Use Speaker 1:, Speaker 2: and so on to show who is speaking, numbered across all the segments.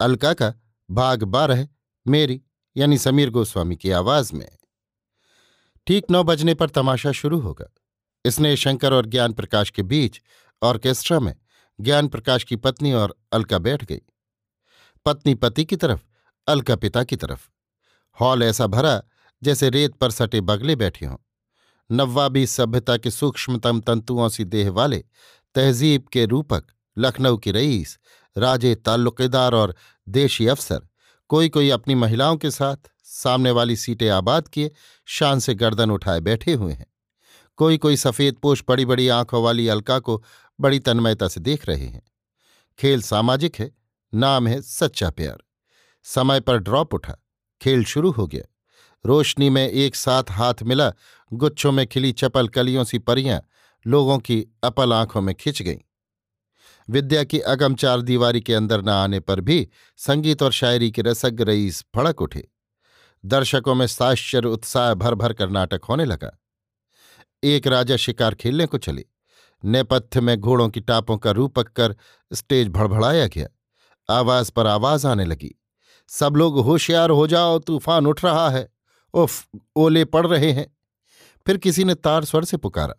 Speaker 1: अलका का भाग बारह, मेरी यानी समीर गोस्वामी की आवाज़ में। ठीक नौ बजने पर तमाशा शुरू होगा। इसने शंकर और ज्ञान प्रकाश के बीच ऑर्केस्ट्रा में ज्ञान प्रकाश की पत्नी और अलका बैठ गई। पत्नी पति की तरफ़, अलका पिता की तरफ़। हॉल ऐसा भरा जैसे रेत पर सटे बगले बैठे हों। नव्वाबी सभ्यता के सूक्ष्मतम तंतुओं सी देह वाले तहजीब के रूपक लखनऊ की रईस राजे ताल्लुकेदार और देशी अफसर। कोई कोई अपनी महिलाओं के साथ सामने वाली सीटें आबाद किए, शान से गर्दन उठाए बैठे हुए हैं। कोई कोई सफ़ेद पोष बड़ी बड़ी आँखों वाली अलका को बड़ी तन्मयता से देख रहे हैं। खेल सामाजिक है, नाम है सच्चा प्यार। समय पर ड्रॉप उठा, खेल शुरू हो गया। रोशनी में एक साथ हाथ मिला, गुच्छों में खिली चपल कलियों सी परियाँ, लोगों की अपल आँखों में खिंच गईं। विद्या की अगम चार दीवारी के अंदर न आने पर भी संगीत और शायरी के रसग रईस फड़क उठे। दर्शकों में साश्चर्य, उत्साह भर भर कर नाटक होने लगा। एक राजा शिकार खेलने को चले। नेपथ्य में घोड़ों की टापों का रूपक कर स्टेज भड़भड़ाया गया। आवाज़ पर आवाज़ आने लगी। सब लोग होशियार हो जाओ, तूफ़ान उठ रहा है। उफ, ओले पड़ रहे हैं। फिर किसी ने तार स्वर से पुकारा,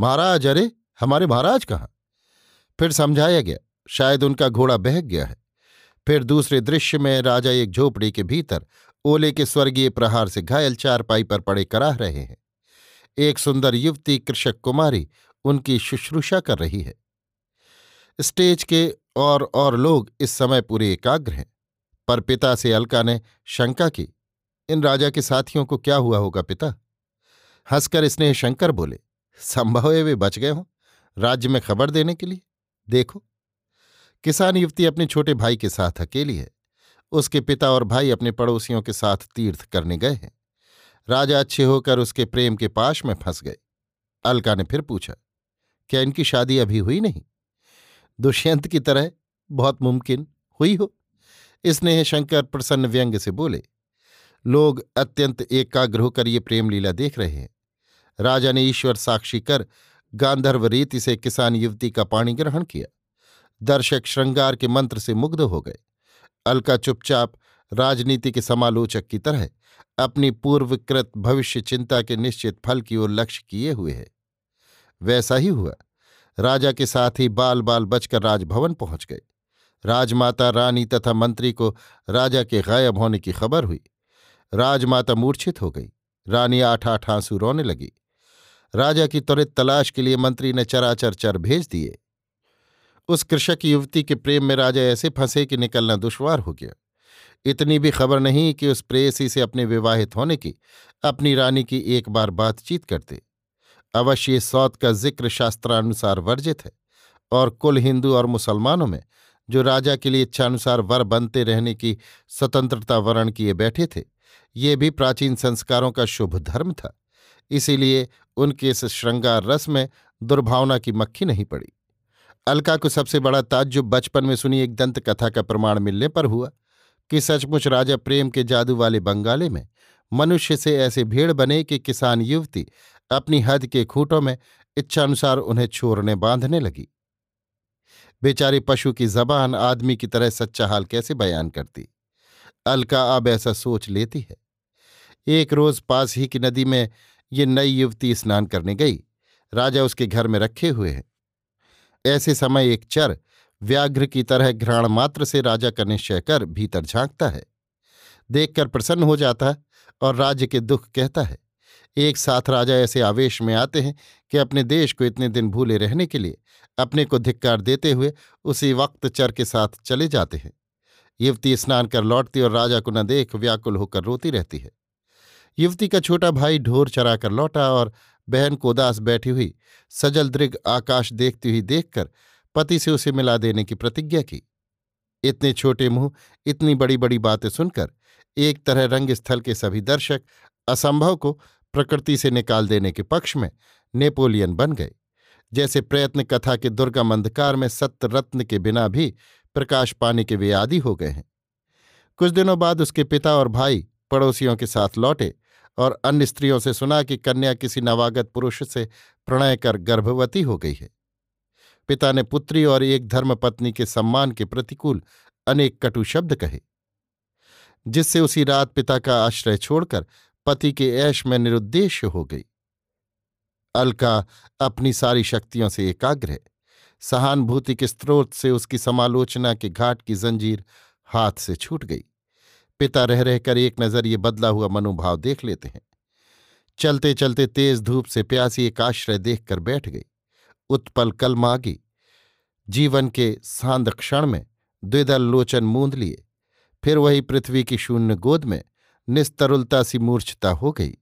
Speaker 1: महाराज, अरे, हमारे महाराज कहाँ? फिर समझाया गया, शायद उनका घोड़ा बहक गया है। फिर दूसरे दृश्य में राजा एक झोपड़ी के भीतर ओले के स्वर्गीय प्रहार से घायल चारपाई पर पड़े कराह रहे हैं। एक सुंदर युवती कृषक कुमारी उनकी शुश्रूषा कर रही है। स्टेज के और और लोग इस समय पूरे एकाग्र हैं, पर पिता से अलका ने शंका की, इन राजा के साथियों को क्या हुआ होगा पिता? हंसकर स्नेह शंकर बोले, संभव है वे बच गए हों, राज्य में खबर देने के लिए। देखो, किसान युवती अपने छोटे भाई के साथ अकेली है। उसके पिता और भाई अपने पड़ोसियों के साथ तीर्थ करने गए हैं। राजा अच्छे होकर उसके प्रेम के पाश में फंस गए। अलका ने फिर पूछा, क्या इनकी शादी अभी हुई नहीं? दुष्यंत की तरह बहुत मुमकिन हुई हो। इसने शंकर प्रसन्न व्यंग से बोले, लोग अत्यंत एकाग्र होकर ये प्रेम लीला देख रहे हैं। राजा ने ईश्वर साक्षी कर गांधर्व रीति से किसान युवती का पाणी ग्रहण किया। दर्शक श्रृंगार के मंत्र से मुग्ध हो गए। अलका चुपचाप राजनीति के समालोचक की तरह अपनी पूर्वकृत भविष्य चिंता के निश्चित फल की ओर लक्ष्य किए हुए है। वैसा ही हुआ। राजा के साथ ही बाल बाल बचकर राजभवन पहुँच गए। राजमाता रानी तथा मंत्री को राजा के गायब होने की खबर हुई। राजमाता मूर्छित हो गई। रानी आठ आठ आँसू रोने लगी। राजा की त्वरित तलाश के लिए मंत्री ने चराचर चर भेज दिए। उस कृषक युवती के प्रेम में राजा ऐसे फंसे कि निकलना दुश्वार हो गया। इतनी भी खबर नहीं कि उस प्रेयसी से अपने विवाहित होने की, अपनी रानी की एक बार बातचीत करते। अवश्य सौत का ज़िक्र शास्त्रानुसार वर्जित है और कुल हिंदू और मुसलमानों में, जो राजा के लिए इच्छानुसार वर बनते रहने की स्वतंत्रता वर्ण किए बैठे थे, ये भी प्राचीन संस्कारों का शुभ धर्म था। इसीलिए उनके इस श्रृंगार रस में दुर्भावना की मक्खी नहीं पड़ी। अलका को सबसे बड़ा ताज्जुब बचपन में सुनी एक दंत कथा का प्रमाण मिलने पर हुआ कि सचमुच राजा प्रेम के जादू वाले बंगाले में मनुष्य से ऐसे भीड़ बने कि किसान युवती अपनी हद के खूंटों में इच्छानुसार उन्हें छोड़ने बांधने लगी। बेचारे पशु की जबान आदमी की तरह सच्चा हाल कैसे बयान करती? अलका अब ऐसा सोच लेती है। एक रोज पास ही की नदी में ये नई युवती स्नान करने गई। राजा उसके घर में रखे हुए हैं। ऐसे समय एक चर व्याघ्र की तरह घ्राण मात्र से राजा का निश्चय कर भीतर झांकता है। देखकर प्रसन्न हो जाता और राज्य के दुख कहता है। एक साथ राजा ऐसे आवेश में आते हैं कि अपने देश को इतने दिन भूले रहने के लिए अपने को धिक्कार देते हुए उसी वक्त चर के साथ चले जाते हैं। युवती स्नान कर लौटती और राजा को न देख व्याकुल होकर रोती रहती है। युवती का छोटा भाई ढोर चरा कर लौटा और बहन को उदास बैठी हुई, सजल दृग आकाश देखती हुई देखकर पति से उसे मिला देने की प्रतिज्ञा की। इतने छोटे मुँह, इतनी बड़ी बड़ी बातें सुनकर एक तरह रंगस्थल के सभी दर्शक असंभव को प्रकृति से निकाल देने के पक्ष में नेपोलियन बन गए। जैसे प्रयत्न कथा के दुर्गम अंधकार में सत्य रत्न के बिना भी प्रकाश पाने के वे आदि हो गए हैं। कुछ दिनों बाद उसके पिता और भाई पड़ोसियों के साथ लौटे और अन्य स्त्रियों से सुना कि कन्या किसी नवागत पुरुष से प्रणय कर गर्भवती हो गई है। पिता ने पुत्री और एक धर्मपत्नी के सम्मान के प्रतिकूल अनेक कटु शब्द कहे, जिससे उसी रात पिता का आश्रय छोड़कर पति के ऐश में निरुद्देश्य हो गई। अलका अपनी सारी शक्तियों से एकाग्र है। सहानुभूति के स्रोत से उसकी समालोचना के घाट की जंजीर हाथ से छूट गई। पिता रह रहकर एक नज़र ये बदला हुआ मनोभाव देख लेते हैं। चलते चलते तेज धूप से प्यासी एक आश्रय देखकर बैठ गई। उत्पल कल मागी। जीवन के सांद क्षण में द्विदल लोचन मूंद लिए। फिर वही पृथ्वी की शून्य गोद में निस्तरुलता सी मूर्छता हो गई।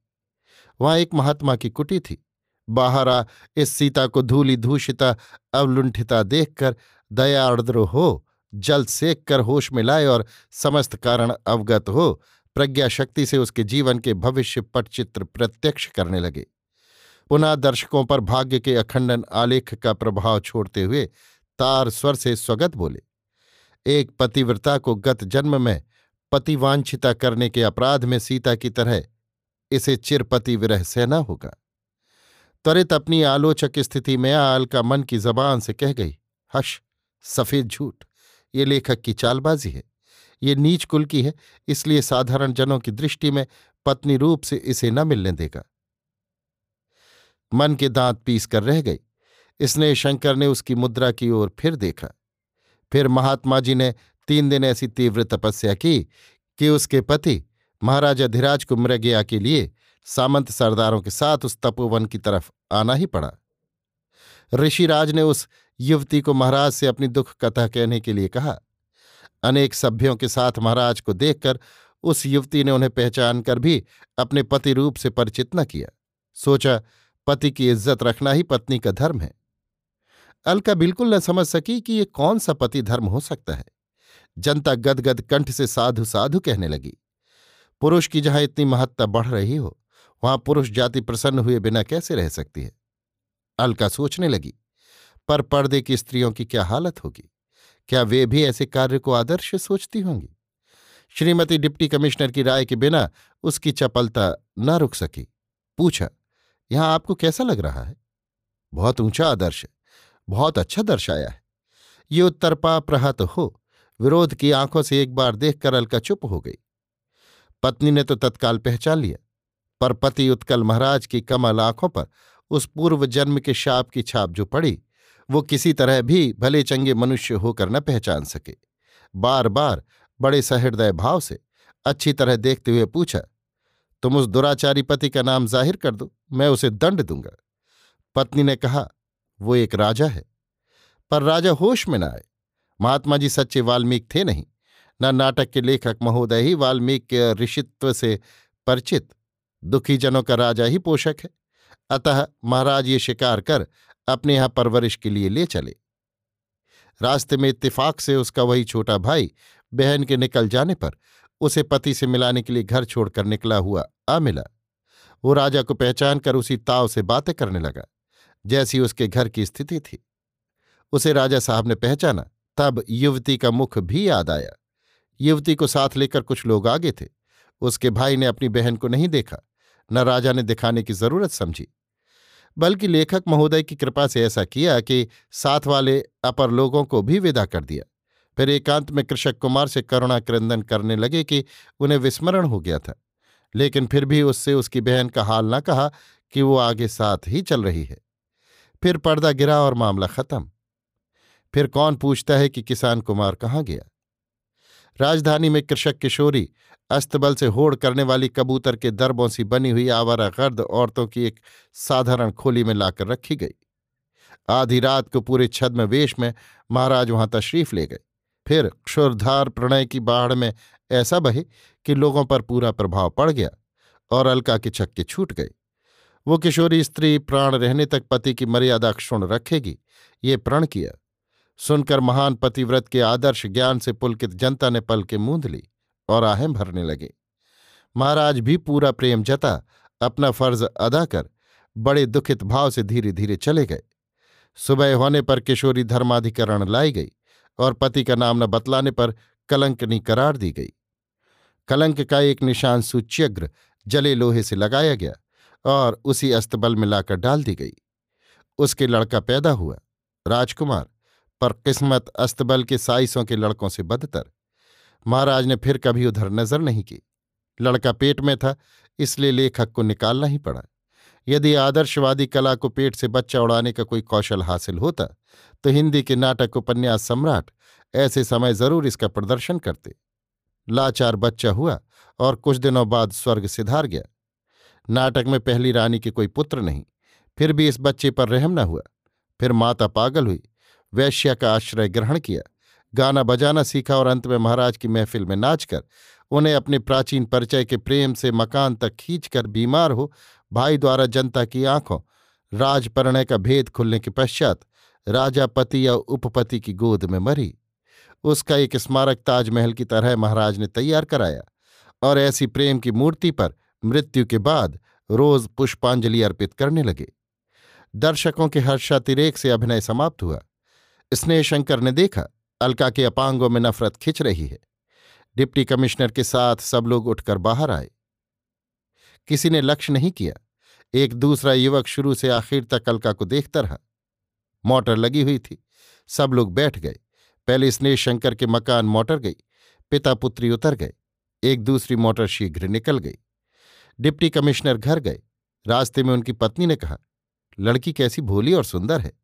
Speaker 1: वहाँ एक महात्मा की कुटी थी। बाहर आ इस सीता को धूली धूषिता अवलुंठिता देखकर दया अर्द्र हो जल सेक कर होश में लाए और समस्त कारण अवगत हो। प्रज्ञा शक्ति से उसके जीवन के भविष्य पटचित्र प्रत्यक्ष करने लगे। पुनः दर्शकों पर भाग्य के अखंडन आलेख का प्रभाव छोड़ते हुए तार स्वर से स्वगत बोले, एक पतिव्रता को गत जन्म में पतिवांछिता करने के अपराध में सीता की तरह इसे चिरपति विरह सहना होगा। त्वरित अपनी आलोचक स्थिति में आल का मन की जबान से कह गई, हश, सफ़ेद झूठ। ये लेखक की चालबाजी है। ये नीच कुल की है, इसलिए साधारण जनों की दृष्टि में पत्नी रूप से इसे न मिलने देगा। मन के दांत पीस कर रह गई। स्नेह शंकर ने उसकी मुद्रा की ओर फिर देखा। फिर महात्मा जी ने तीन दिन ऐसी तीव्र तपस्या की कि उसके पति महाराजा धीराज को मृगया के लिए सामंत सरदारों के साथ उस तपोवन की तरफ़ आना ही पड़ा। ऋषिराज ने उस युवती को महाराज से अपनी दुख कथा कहने के लिए कहा। अनेक सभ्यों के साथ महाराज को देखकर उस युवती ने उन्हें पहचान कर भी अपने पति रूप से परिचित न किया। सोचा, पति की इज़्ज़त रखना ही पत्नी का धर्म है। अलका बिल्कुल न समझ सकी कि ये कौन सा पति धर्म हो सकता है। जनता गदगद कंठ से साधु साधु कहने लगी। पुरुष की जहाँ इतनी महत्ता बढ़ रही हो, वहाँ पुरुष जाति प्रसन्न हुए बिना कैसे रह सकती है? अलका सोचने लगी, पर पर्दे की स्त्रियों की क्या हालत होगी? क्या वे भी ऐसे कार्य को आदर्श सोचती होंगी? श्रीमती डिप्टी कमिश्नर की राय के बिना उसकी चपलता न रुक सकी। पूछा, यहाँ आपको कैसा लग रहा है? बहुत ऊँचा आदर्श बहुत अच्छा दर्शाया है। ये उत्तरपा प्रहत हो, विरोध की आँखों से एक बार देखकर अलका चुप हो गई। पत्नी ने तो तत्काल पहचान लिया, पर पति उत्कल महाराज की कमल आँखों पर उस पूर्व जन्म के शाप की छाप जो पड़ी, वो किसी तरह भी भले चंगे मनुष्य होकर न पहचान सके। बार बार बड़े सहृदय भाव से अच्छी तरह देखते हुए पूछा, तुम उस दुराचारी पति का नाम ज़ाहिर कर दो, मैं उसे दंड दूँगा। पत्नी ने कहा, वो एक राजा है, पर राजा होश में न आए। महात्मा जी सच्चे वाल्मीकि थे नहीं, न नाटक के लेखक महोदय ही वाल्मीकि के ऋषित्व से परिचित। दुखी जनों का राजा ही पोषक है। अतः महाराज ये शिकार कर अपने यहाँ परवरिश के लिए ले चले। रास्ते में इत्तेफाक से उसका वही छोटा भाई बहन के निकल जाने पर उसे पति से मिलाने के लिए घर छोड़कर निकला हुआ आ मिला। वो राजा को पहचान कर उसी ताव से बातें करने लगा, जैसी उसके घर की स्थिति थी। उसे राजा साहब ने पहचाना, तब युवती का मुख भी याद आया। युवती को साथ लेकर कुछ लोग आगे थे। उसके भाई ने अपनी बहन को नहीं देखा। न राजा ने दिखाने की ज़रूरत समझी। बल्कि लेखक महोदय की कृपा से ऐसा किया कि साथ वाले अपर लोगों को भी विदा कर दिया। फिर एकांत में कृषक कुमार से करुणा क्रंदन करने लगे कि उन्हें विस्मरण हो गया था। लेकिन फिर भी उससे उसकी बहन का हाल न कहा कि वो आगे साथ ही चल रही है। फिर पर्दा गिरा और मामला खत्म। फिर कौन पूछता है कि किसान कुमार कहाँ गया? राजधानी में कृषक किशोरी, अस्तबल से होड़ करने वाली कबूतर के दरबों सी बनी हुई आवारा गर्द औरतों की एक साधारण खोली में लाकर रखी गई। आधी रात को पूरे छद्म वेश में महाराज वहाँ तशरीफ़ ले गए। फिर क्षुरधार प्रणय की बाढ़ में ऐसा बहे कि लोगों पर पूरा प्रभाव पड़ गया और अलका के छक्के छूट गए। वो किशोरी स्त्री प्राण रहने तक पति की मर्यादा क्षुण रखेगी, ये प्रण किया। सुनकर महान पतिव्रत के आदर्श ज्ञान से पुलकित जनता ने पल के मूंद ली और आहें भरने लगे। महाराज भी पूरा प्रेम जता, अपना फ़र्ज़ अदा कर, बड़े दुखित भाव से धीरे धीरे चले गए। सुबह होने पर किशोरी धर्माधिकरण लाई गई और पति का नाम न बतलाने पर कलंकनी करार दी गई। कलंक का एक निशान सूच्यग्र जले लोहे से लगाया गया और उसी अस्तबल में लाकर डाल दी गई। उसके लड़का पैदा हुआ, राजकुमार। पर किस्मत अस्तबल के साइसों के लड़कों से बदतर। महाराज ने फिर कभी उधर नज़र नहीं की। लड़का पेट में था, इसलिए लेखक को निकालना ही पड़ा। यदि आदर्शवादी कला को पेट से बच्चा उड़ाने का कोई कौशल हासिल होता तो हिंदी के नाटक उपन्यास सम्राट ऐसे समय ज़रूर इसका प्रदर्शन करते। लाचार बच्चा हुआ और कुछ दिनों बाद स्वर्ग सिधार गया। नाटक में पहली रानी के कोई पुत्र नहीं, फिर भी इस बच्चे पर रहम न हुआ। फिर माता पागल हुई। वैश्या का आश्रय ग्रहण किया। गाना बजाना सीखा और अंत में महाराज की महफिल में नाचकर, उन्हें अपने प्राचीन परिचय के प्रेम से मकान तक खींचकर बीमार हो, भाई द्वारा जनता की आँखों, राजपरणय का भेद खुलने के पश्चात राजा पति या उपपति की गोद में मरी। उसका एक स्मारक ताजमहल की तरह महाराज ने तैयार कराया और ऐसी प्रेम की मूर्ति पर मृत्यु के बाद रोज पुष्पांजलि अर्पित करने लगे। दर्शकों के हर्षातिरेक से अभिनय समाप्त हुआ। स्नेहशंकर ने देखा, अलका के अपांगों में नफरत खिंच रही है। डिप्टी कमिश्नर के साथ सब लोग उठकर बाहर आए। किसी ने लक्ष्य नहीं किया। एक दूसरा युवक शुरू से आखिर तक अलका को देखता रहा। मोटर लगी हुई थी। सब लोग बैठ गए। पहले स्नेह शंकर के मकान मोटर गई, पिता पुत्री उतर गए। एक दूसरी मोटर शीघ्र निकल गई। डिप्टी कमिश्नर घर गए। रास्ते में उनकी पत्नी ने कहा, लड़की कैसी भोली और सुंदर है।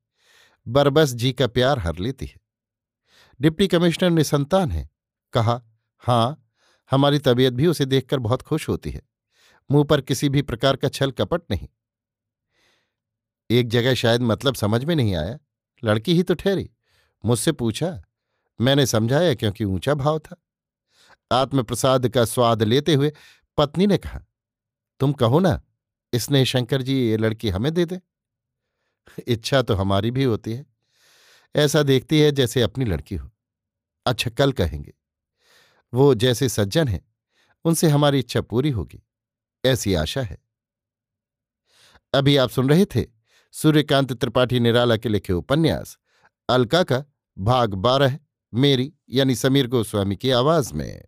Speaker 1: बरबस जी का प्यार हर लेती है। डिप्टी कमिश्नर ने संतान है। कहा, हाँ, हमारी तबीयत भी उसे देखकर बहुत खुश होती है। मुँह पर किसी भी प्रकार का छल कपट नहीं। एक जगह शायद मतलब समझ में नहीं आया। लड़की ही तो ठहरी। मुझसे पूछा, मैंने समझाया क्योंकि ऊँचा भाव था? आत्मप्रसाद का स्वाद लेते हुए पत्नी ने कहा, तुम कहो ना स्नेह शंकर जी ये लड़की हमें दे दे। इच्छा तो हमारी भी होती है। ऐसा देखती है जैसे अपनी लड़की हो। अच्छा कल कहेंगे। वो जैसे सज्जन हैं, उनसे हमारी इच्छा पूरी होगी। ऐसी आशा है। अभी आप सुन रहे थे सूर्यकांत त्रिपाठी निराला के लिखे उपन्यास, अलका का भाग बारह, मेरी यानी समीर गोस्वामी की आवाज़ में।